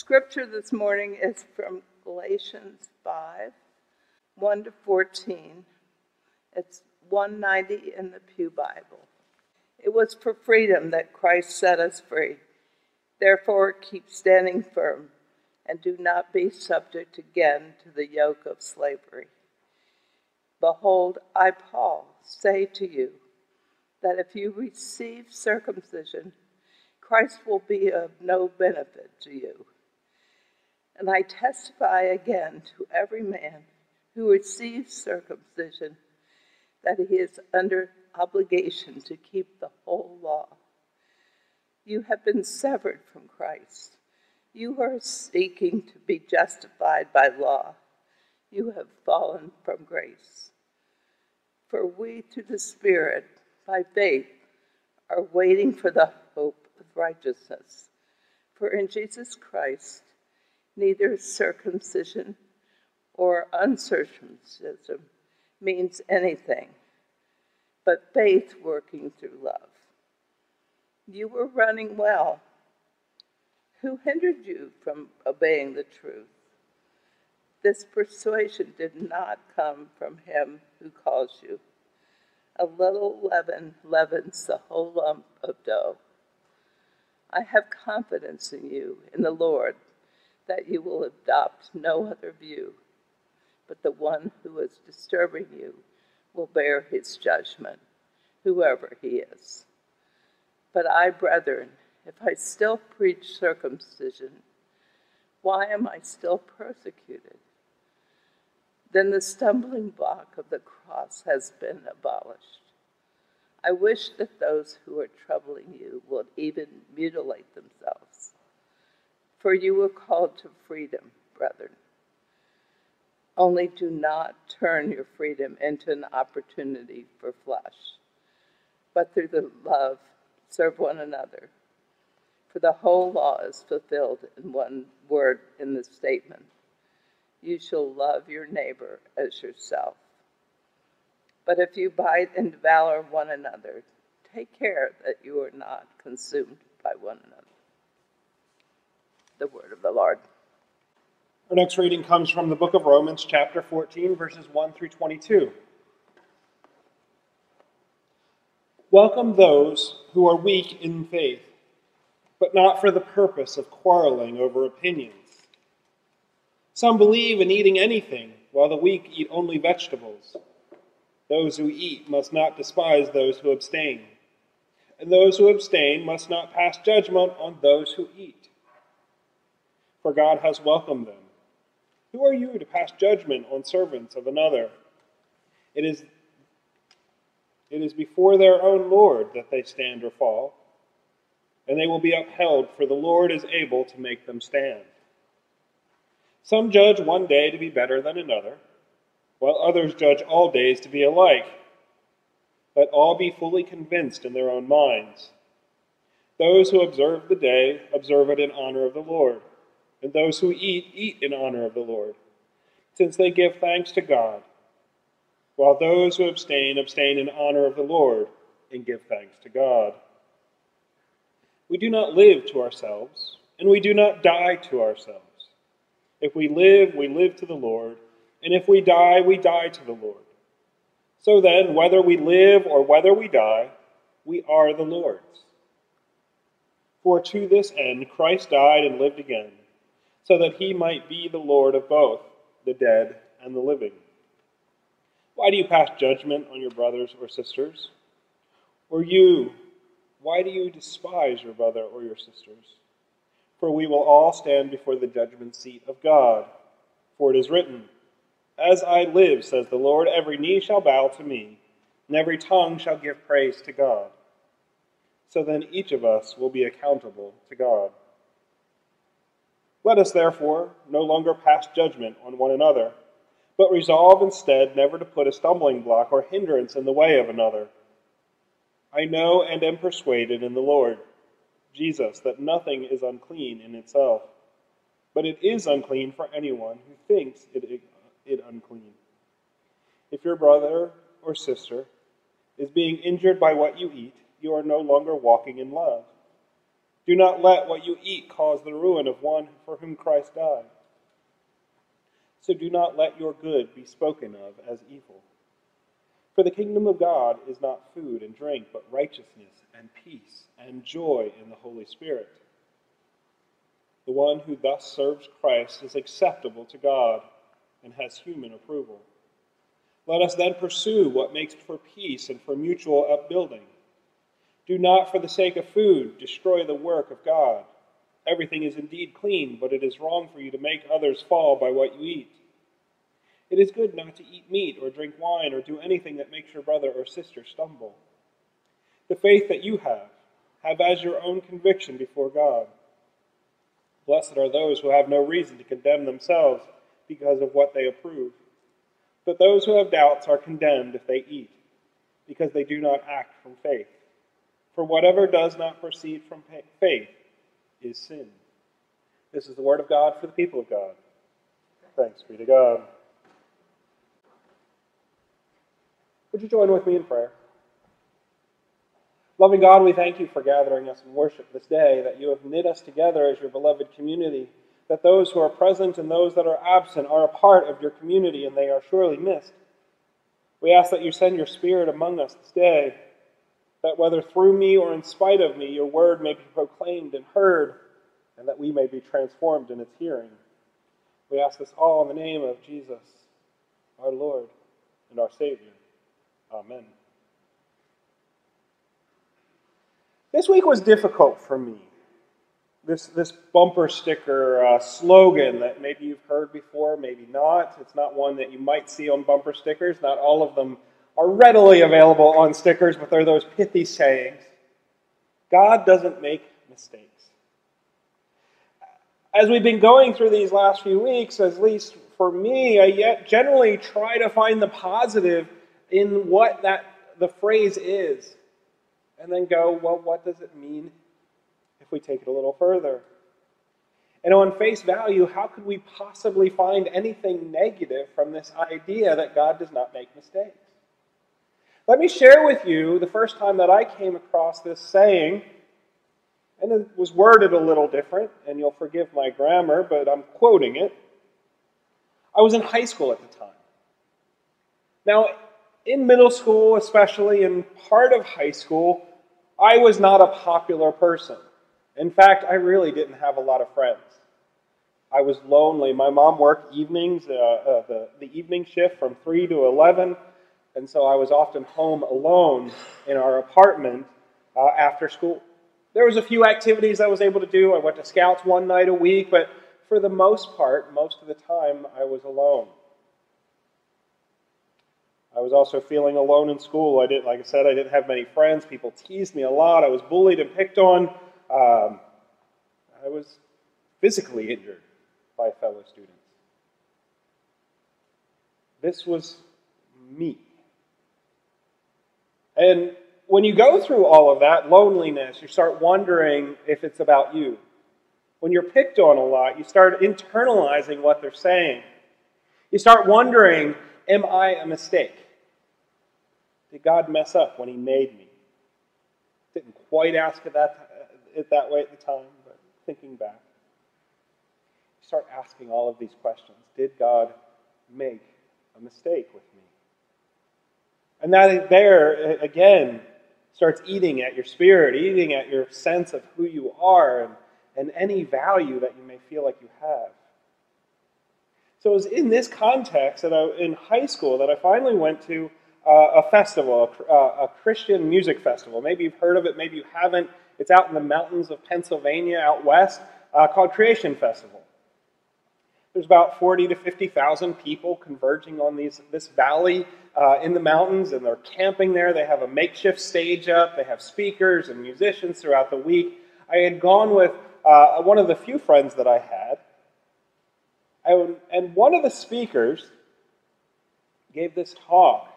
Scripture this morning is from Galatians 5 1 to 14. It's 190 in the Pew Bible. It was for freedom that Christ set us free. Therefore, keep standing firm and do not be subject again to the yoke of slavery. Behold, I, Paul, say to you that if you receive circumcision, Christ will be of no benefit to you. And I testify again to every man who receives circumcision that he is under obligation to keep the whole law. You have been severed from Christ. You are seeking to be justified by law. You have fallen from grace. For we, through the Spirit, by faith, are waiting for the hope of righteousness. For in Jesus Christ, neither circumcision or uncircumcision means anything, but faith working through love. You were running well. Who hindered you from obeying the truth? This persuasion did not come from him who calls you. A little leaven leavens the whole lump of dough. I have confidence in you, in the Lord, that you will adopt no other view, but the one who is disturbing you will bear his judgment, whoever he is. But I, brethren, if I still preach circumcision, why am I still persecuted? then the stumbling block of the cross has been abolished. I wish that those who are troubling you would even mutilate themselves. For you were called to freedom, brethren. Only do not turn your freedom into an opportunity for flesh, but through the love serve one another. For the whole law is fulfilled in one word in the statement you shall love your neighbor as yourself. But if you bite and devour one another, take care that you are not consumed by one another. The word of the Lord. Our next reading comes from the book of Romans, chapter 14, verses 1 through 22. Welcome those who are weak in faith, but not for the purpose of quarreling over opinions. Some believe in eating anything, while the weak eat only vegetables. Those who eat must not despise those who abstain, and those who abstain must not pass judgment on those who eat. For God has welcomed them. Who are you to pass judgment on servants of another? It is, it is before their own Lord that they stand or fall, and they will be upheld, for the Lord is able to make them stand. Some judge one day to be better than another, while others judge all days to be alike. Let all be fully convinced in their own minds. Those who observe the day observe it in honor of the Lord, and those who eat, eat in honor of the Lord, since they give thanks to God, while those who abstain, abstain in honor of the Lord and give thanks to God. We do not live to ourselves, and we do not die to ourselves. If we live, we live to the Lord, and if we die, we die to the Lord. So then, whether we live or whether we die, we are the Lord's. For to this end Christ died and lived again, so that he might be the Lord of both the dead and the living. Why do you pass judgment on your brothers or sisters? Or you, why do you despise your brother or your sisters? for we will all stand before the judgment seat of God. For it is written, As I live, says the Lord, every knee shall bow to me, and every tongue shall give praise to God. So then each of us will be accountable to God. Let us therefore no longer pass judgment on one another, but resolve instead never to put a stumbling block or hindrance in the way of another. I know and am persuaded in the Lord Jesus, that nothing is unclean in itself, but it is unclean for anyone who thinks it, it unclean. If your brother or sister is being injured by what you eat, you are no longer walking in love. Do not let what you eat cause the ruin of one for whom Christ died. So do not let your good be spoken of as evil. For the kingdom of God is not food and drink, but righteousness and peace and joy in the Holy Spirit. The one who thus serves Christ is acceptable to God and has human approval. Let us then pursue what makes for peace and for mutual upbuilding. Do not, for the sake of food, destroy the work of God. Everything is indeed clean, but it is wrong for you to make others fall by what you eat. It is good not to eat meat or drink wine or do anything that makes your brother or sister stumble. The faith that you have, have as your own conviction before God. Blessed are those who have no reason to condemn themselves because of what they approve. But those who have doubts are condemned if they eat, because they do not act from faith. For whatever does not proceed from faith is sin. This is the word of God for the people of God. Thanks be to God. Would you join with me in prayer? Loving God, we thank you for gathering us in worship this day, that you have knit us together as your beloved community, that those who are present and those that are absent are a part of your community and they are surely missed. We ask that you send your Spirit among us this day, that whether through me or in spite of me, your word may be proclaimed and heard, and that we may be transformed in its hearing. We ask this all in the name of Jesus, our Lord and our Savior. Amen. This week was difficult for me. This, this bumper sticker uh, slogan that maybe you've heard before, maybe not. It's not one that you might see on bumper stickers. Not all of them are readily available on stickers, but they're those pithy sayings. God doesn't make mistakes. As we've been going through these last few weeks, at least for me, I yet generally try to find the positive in what that the phrase is and then go, well, what does it mean if we take it a little further? And on face value, how could we possibly find anything negative from this idea that God does not make mistakes? Let me share with you the first time that I came across this saying, and it was worded a little different, and you'll forgive my grammar, but I'm quoting it. I was in high school at the time. Now, in middle school, especially in part of high school, I was not a popular person. In fact, I really didn't have a lot of friends. I was lonely. My mom worked evenings, uh, uh, the, the evening shift from 3 to 11, and so I was often home alone in our apartment uh, after school. There was a few activities I was able to do. I went to scouts one night a week, but for the most part, most of the time, I was alone. I was also feeling alone in school. I didn't, like I said, I didn't have many friends. People teased me a lot. I was bullied and picked on. Um, I was physically injured by fellow students. This was me. And when you go through all of that loneliness, you start wondering if it's about you. When you're picked on a lot, you start internalizing what they're saying. You start wondering Am I a mistake? Did God mess up when He made me? Didn't quite ask it that, it that way at the time, but thinking back, you start asking all of these questions. Did God make a mistake with me? And that there, again, starts eating at your spirit, eating at your sense of who you are and, and any value that you may feel like you have. So it was in this context that I, in high school that I finally went to uh, a festival, a, uh, a, Christian music festival. Maybe you've heard of it, maybe you haven't. It's out in the mountains of Pennsylvania, out west, uh, called Creation Festival. There's about 40 to 50,000 people converging on these, this valley uh, in the mountains, and they're camping there. They have a makeshift stage up. They have speakers and musicians throughout the week. I had gone with uh, one of the few friends that I had, and one of the speakers gave this talk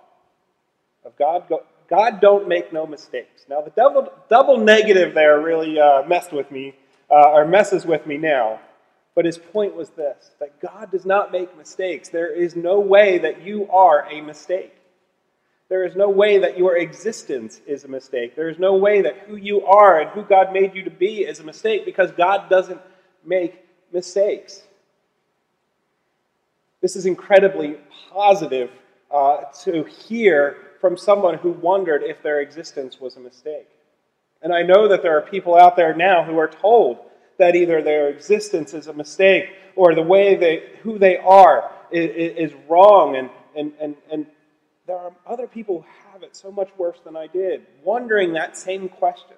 of God, God don't make no mistakes. Now, the double, double negative there really uh, messed with me, uh, or messes with me now. But his point was this that God does not make mistakes. There is no way that you are a mistake. There is no way that your existence is a mistake. There is no way that who you are and who God made you to be is a mistake because God doesn't make mistakes. This is incredibly positive uh, to hear from someone who wondered if their existence was a mistake. And I know that there are people out there now who are told that either their existence is a mistake or the way they, who they are is, is wrong. And, and, and, and there are other people who have it so much worse than I did, wondering that same question.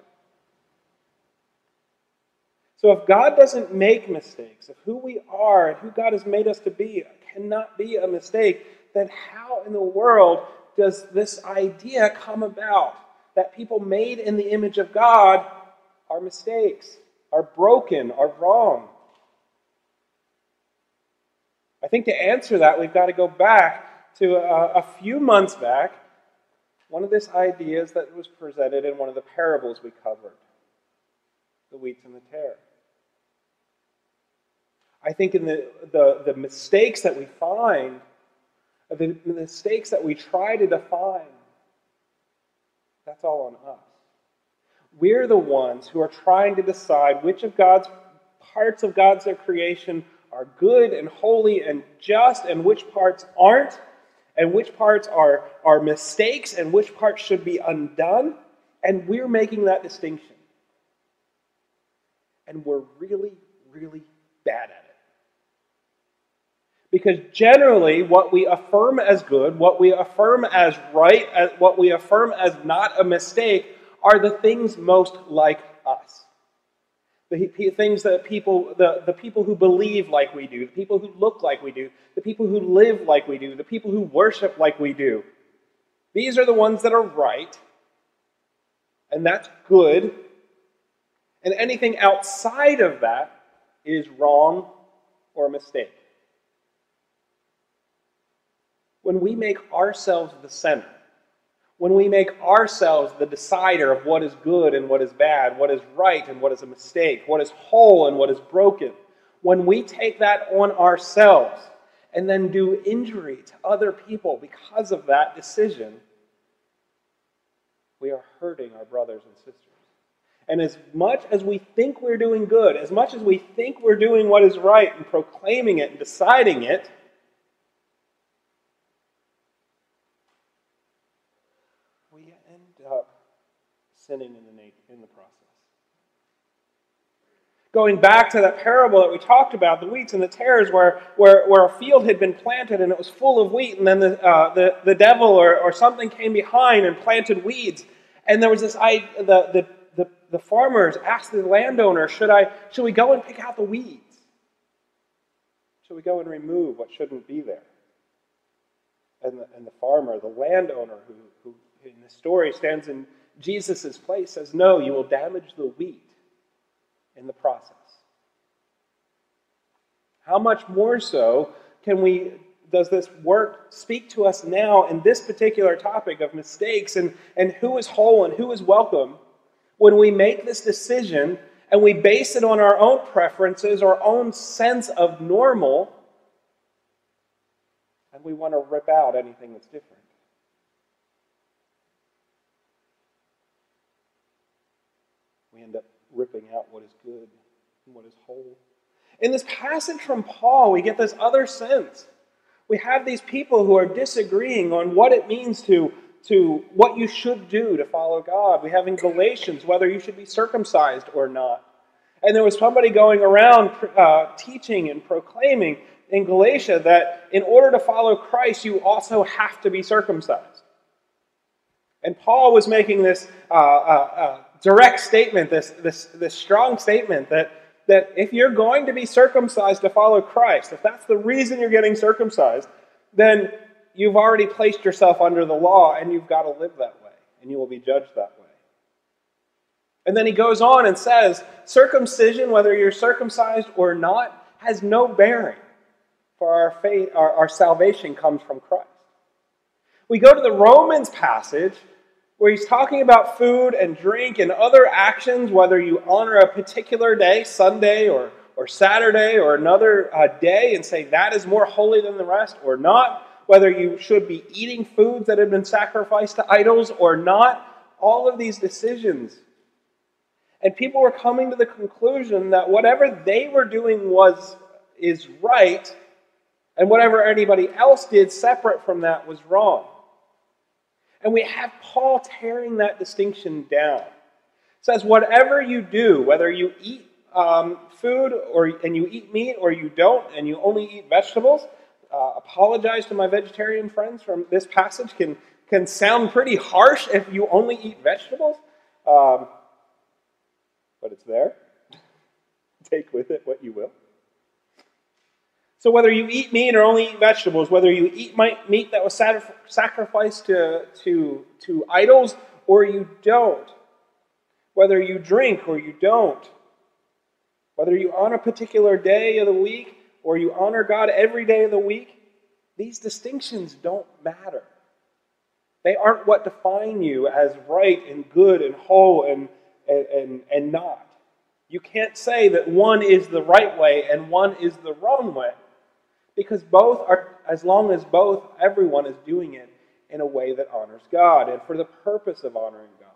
So if God doesn't make mistakes, if who we are and who God has made us to be cannot be a mistake, then how in the world does this idea come about that people made in the image of God are mistakes, are broken, are wrong? I think to answer that, we've got to go back to a, a few months back. One of these ideas that was presented in one of the parables we covered the wheat and the tare. I think in the, the, the mistakes that we find, the mistakes that we try to define, that's all on us. We're the ones who are trying to decide which of God's parts of God's creation are good and holy and just, and which parts aren't, and which parts are, are mistakes, and which parts should be undone. And we're making that distinction. And we're really, really bad at it. Because generally, what we affirm as good, what we affirm as right, what we affirm as not a mistake, are the things most like us. The things that people, the, the people who believe like we do, the people who look like we do, the people who live like we do, the people who worship like we do. These are the ones that are right, and that's good. And anything outside of that is wrong or a mistake. When we make ourselves the center, when we make ourselves the decider of what is good and what is bad, what is right and what is a mistake, what is whole and what is broken, when we take that on ourselves and then do injury to other people because of that decision, we are hurting our brothers and sisters. And as much as we think we're doing good, as much as we think we're doing what is right and proclaiming it and deciding it, sinning in the, in the process. Going back to that parable that we talked about, the wheats and the tares, where, where, where a field had been planted and it was full of wheat, and then the, uh, the, the devil or, or something came behind and planted weeds. And there was this, I, the, the, the, the farmers asked the landowner, should, I, should we go and pick out the weeds? Should we go and remove what shouldn't be there? And the, and the farmer, the landowner, who, who in the story stands in Jesus' place says, No, you will damage the wheat in the process. How much more so can we does this work speak to us now in this particular topic of mistakes and, and who is whole and who is welcome when we make this decision and we base it on our own preferences, our own sense of normal, and we want to rip out anything that's different? We end up ripping out what is good and what is whole. In this passage from Paul, we get this other sense. We have these people who are disagreeing on what it means to, to what you should do to follow God. We have in Galatians whether you should be circumcised or not. And there was somebody going around uh, teaching and proclaiming in Galatia that in order to follow Christ, you also have to be circumcised. And Paul was making this uh, uh, uh direct statement, this, this, this strong statement that, that if you're going to be circumcised to follow Christ, if that's the reason you're getting circumcised, then you've already placed yourself under the law and you've got to live that way, and you will be judged that way. And then he goes on and says, circumcision, whether you're circumcised or not, has no bearing, for our faith, our, our salvation comes from Christ. We go to the Romans passage, where he's talking about food and drink and other actions, whether you honor a particular day, Sunday or, or Saturday or another uh, day, and say that is more holy than the rest or not, whether you should be eating foods that have been sacrificed to idols or not, all of these decisions. And people were coming to the conclusion that whatever they were doing was is right, and whatever anybody else did separate from that was wrong. And we have Paul tearing that distinction down. It says, whatever you do, whether you eat um, food or and you eat meat or you don't and you only eat vegetables, uh, apologize to my vegetarian friends from this passage can can sound pretty harsh if you only eat vegetables, um, but it's there. Take with it what you will. So, whether you eat meat or only eat vegetables, whether you eat meat that was sacrificed to, to, to idols or you don't, whether you drink or you don't, whether you on a particular day of the week or you honor God every day of the week, these distinctions don't matter. They aren't what define you as right and good and whole and, and, and, and not. You can't say that one is the right way and one is the wrong way. Because both are, as long as both, everyone is doing it in a way that honors God and for the purpose of honoring God.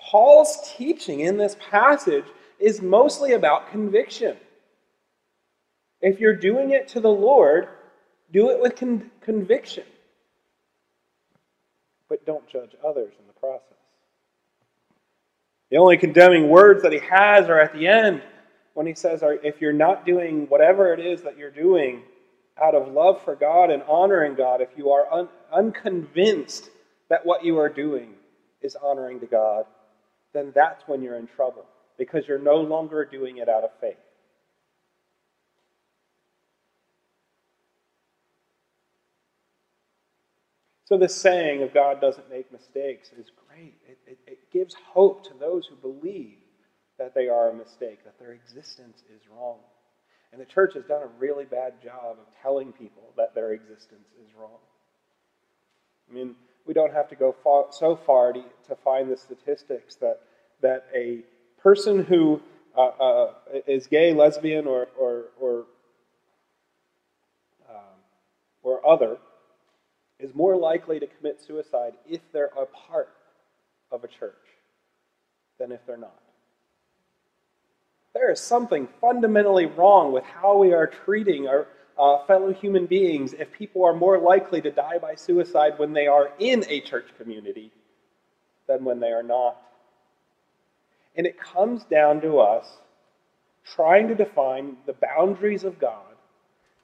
Paul's teaching in this passage is mostly about conviction. If you're doing it to the Lord, do it with con- conviction. But don't judge others in the process. The only condemning words that he has are at the end when he says, if you're not doing whatever it is that you're doing out of love for God and honoring God, if you are un- unconvinced that what you are doing is honoring to God, then that's when you're in trouble because you're no longer doing it out of faith. So, this saying of God doesn't make mistakes is great. It, it, it gives hope to those who believe that they are a mistake, that their existence is wrong. And the church has done a really bad job of telling people that their existence is wrong. I mean, we don't have to go far, so far to, to find the statistics that, that a person who uh, uh, is gay, lesbian, or, or, or, um, or other is more likely to commit suicide if they're a part of a church than if they're not. There is something fundamentally wrong with how we are treating our uh, fellow human beings if people are more likely to die by suicide when they are in a church community than when they are not. And it comes down to us trying to define the boundaries of God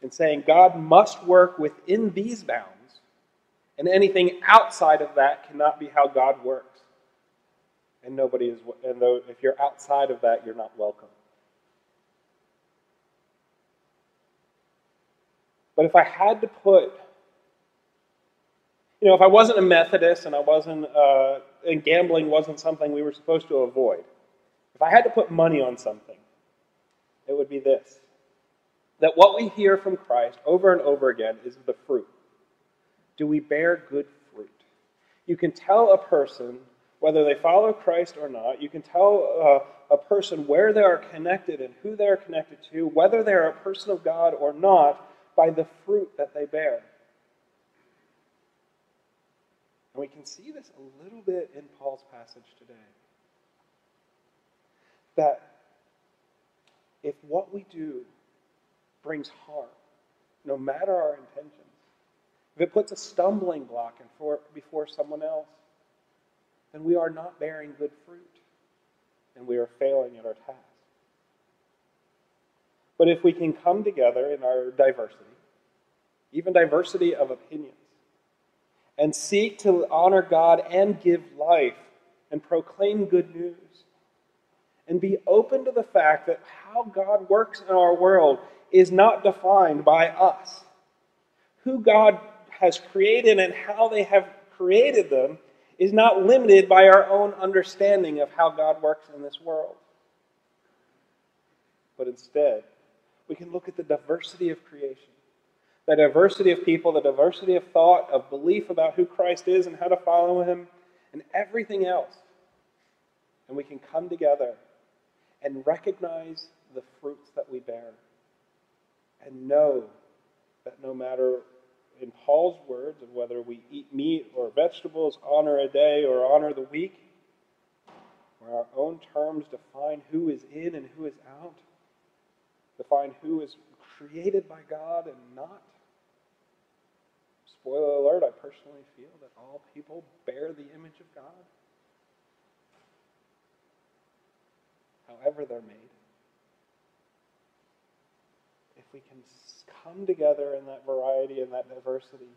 and saying God must work within these bounds, and anything outside of that cannot be how God works. And nobody is, and though if you're outside of that, you're not welcome. But if I had to put, you know, if I wasn't a Methodist and I wasn't, uh, and gambling wasn't something we were supposed to avoid, if I had to put money on something, it would be this that what we hear from Christ over and over again is the fruit. Do we bear good fruit? You can tell a person whether they follow Christ or not, you can tell uh, a person where they are connected and who they are connected to, whether they are a person of God or not, by the fruit that they bear. And we can see this a little bit in Paul's passage today. That if what we do brings harm, no matter our intentions, if it puts a stumbling block for, before someone else, then we are not bearing good fruit and we are failing at our task. But if we can come together in our diversity, even diversity of opinions, and seek to honor God and give life and proclaim good news, and be open to the fact that how God works in our world is not defined by us. Who God has created and how they have created them is not limited by our own understanding of how God works in this world. But instead, we can look at the diversity of creation, the diversity of people, the diversity of thought, of belief about who Christ is and how to follow him, and everything else. And we can come together and recognize the fruits that we bear and know that no matter in Paul's words of whether we eat meat or vegetables, honor a day or honor the week, where our own terms define who is in and who is out, define who is created by God and not. Spoiler alert, I personally feel that all people bear the image of God, however they're made. If we can come together in that variety and that diversity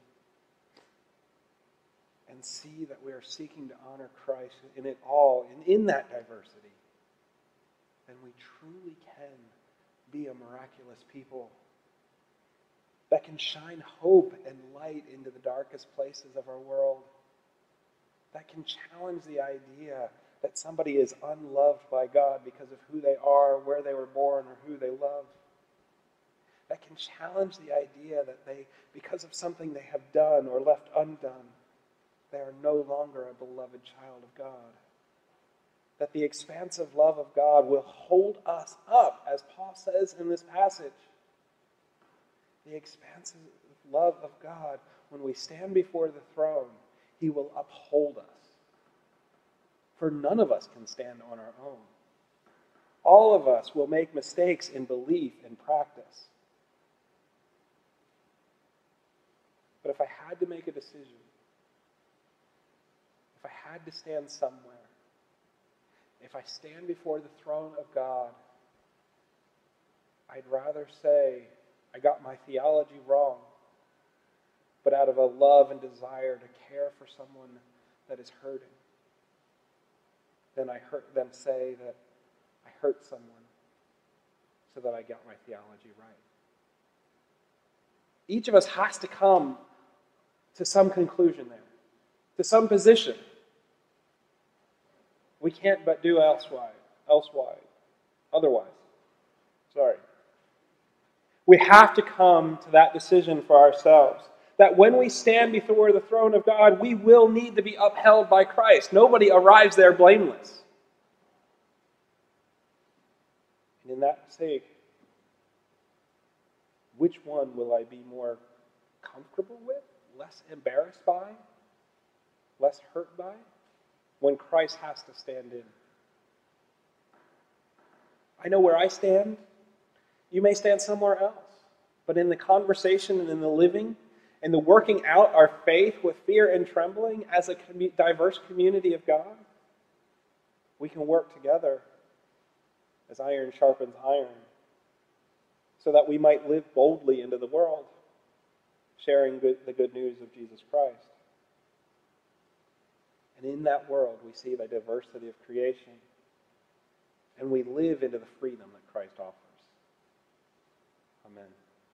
and see that we are seeking to honor Christ in it all and in that diversity, then we truly can be a miraculous people that can shine hope and light into the darkest places of our world, that can challenge the idea that somebody is unloved by God because of who they are, where they were born, or who they love. That can challenge the idea that they, because of something they have done or left undone, they are no longer a beloved child of God. That the expansive love of God will hold us up, as Paul says in this passage the expansive love of God, when we stand before the throne, He will uphold us. For none of us can stand on our own. All of us will make mistakes in belief and practice. But if I had to make a decision, if I had to stand somewhere, if I stand before the throne of God, I'd rather say, I got my theology wrong. But out of a love and desire to care for someone that is hurting, than, I hurt them say that I hurt someone so that I got my theology right. Each of us has to come to some conclusion there, to some position. We can't but do elsewise, elsewise, otherwise. Sorry. We have to come to that decision for ourselves. That when we stand before the throne of God, we will need to be upheld by Christ. Nobody arrives there blameless. And in that sake, which one will I be more less embarrassed by, less hurt by, when Christ has to stand in? I know where I stand. You may stand somewhere else. But in the conversation and in the living and the working out our faith with fear and trembling as a diverse community of God, we can work together as iron sharpens iron so that we might live boldly into the world, sharing good, the good news of Jesus Christ. And in that world, we see the diversity of creation, and we live into the freedom that Christ offers. Amen.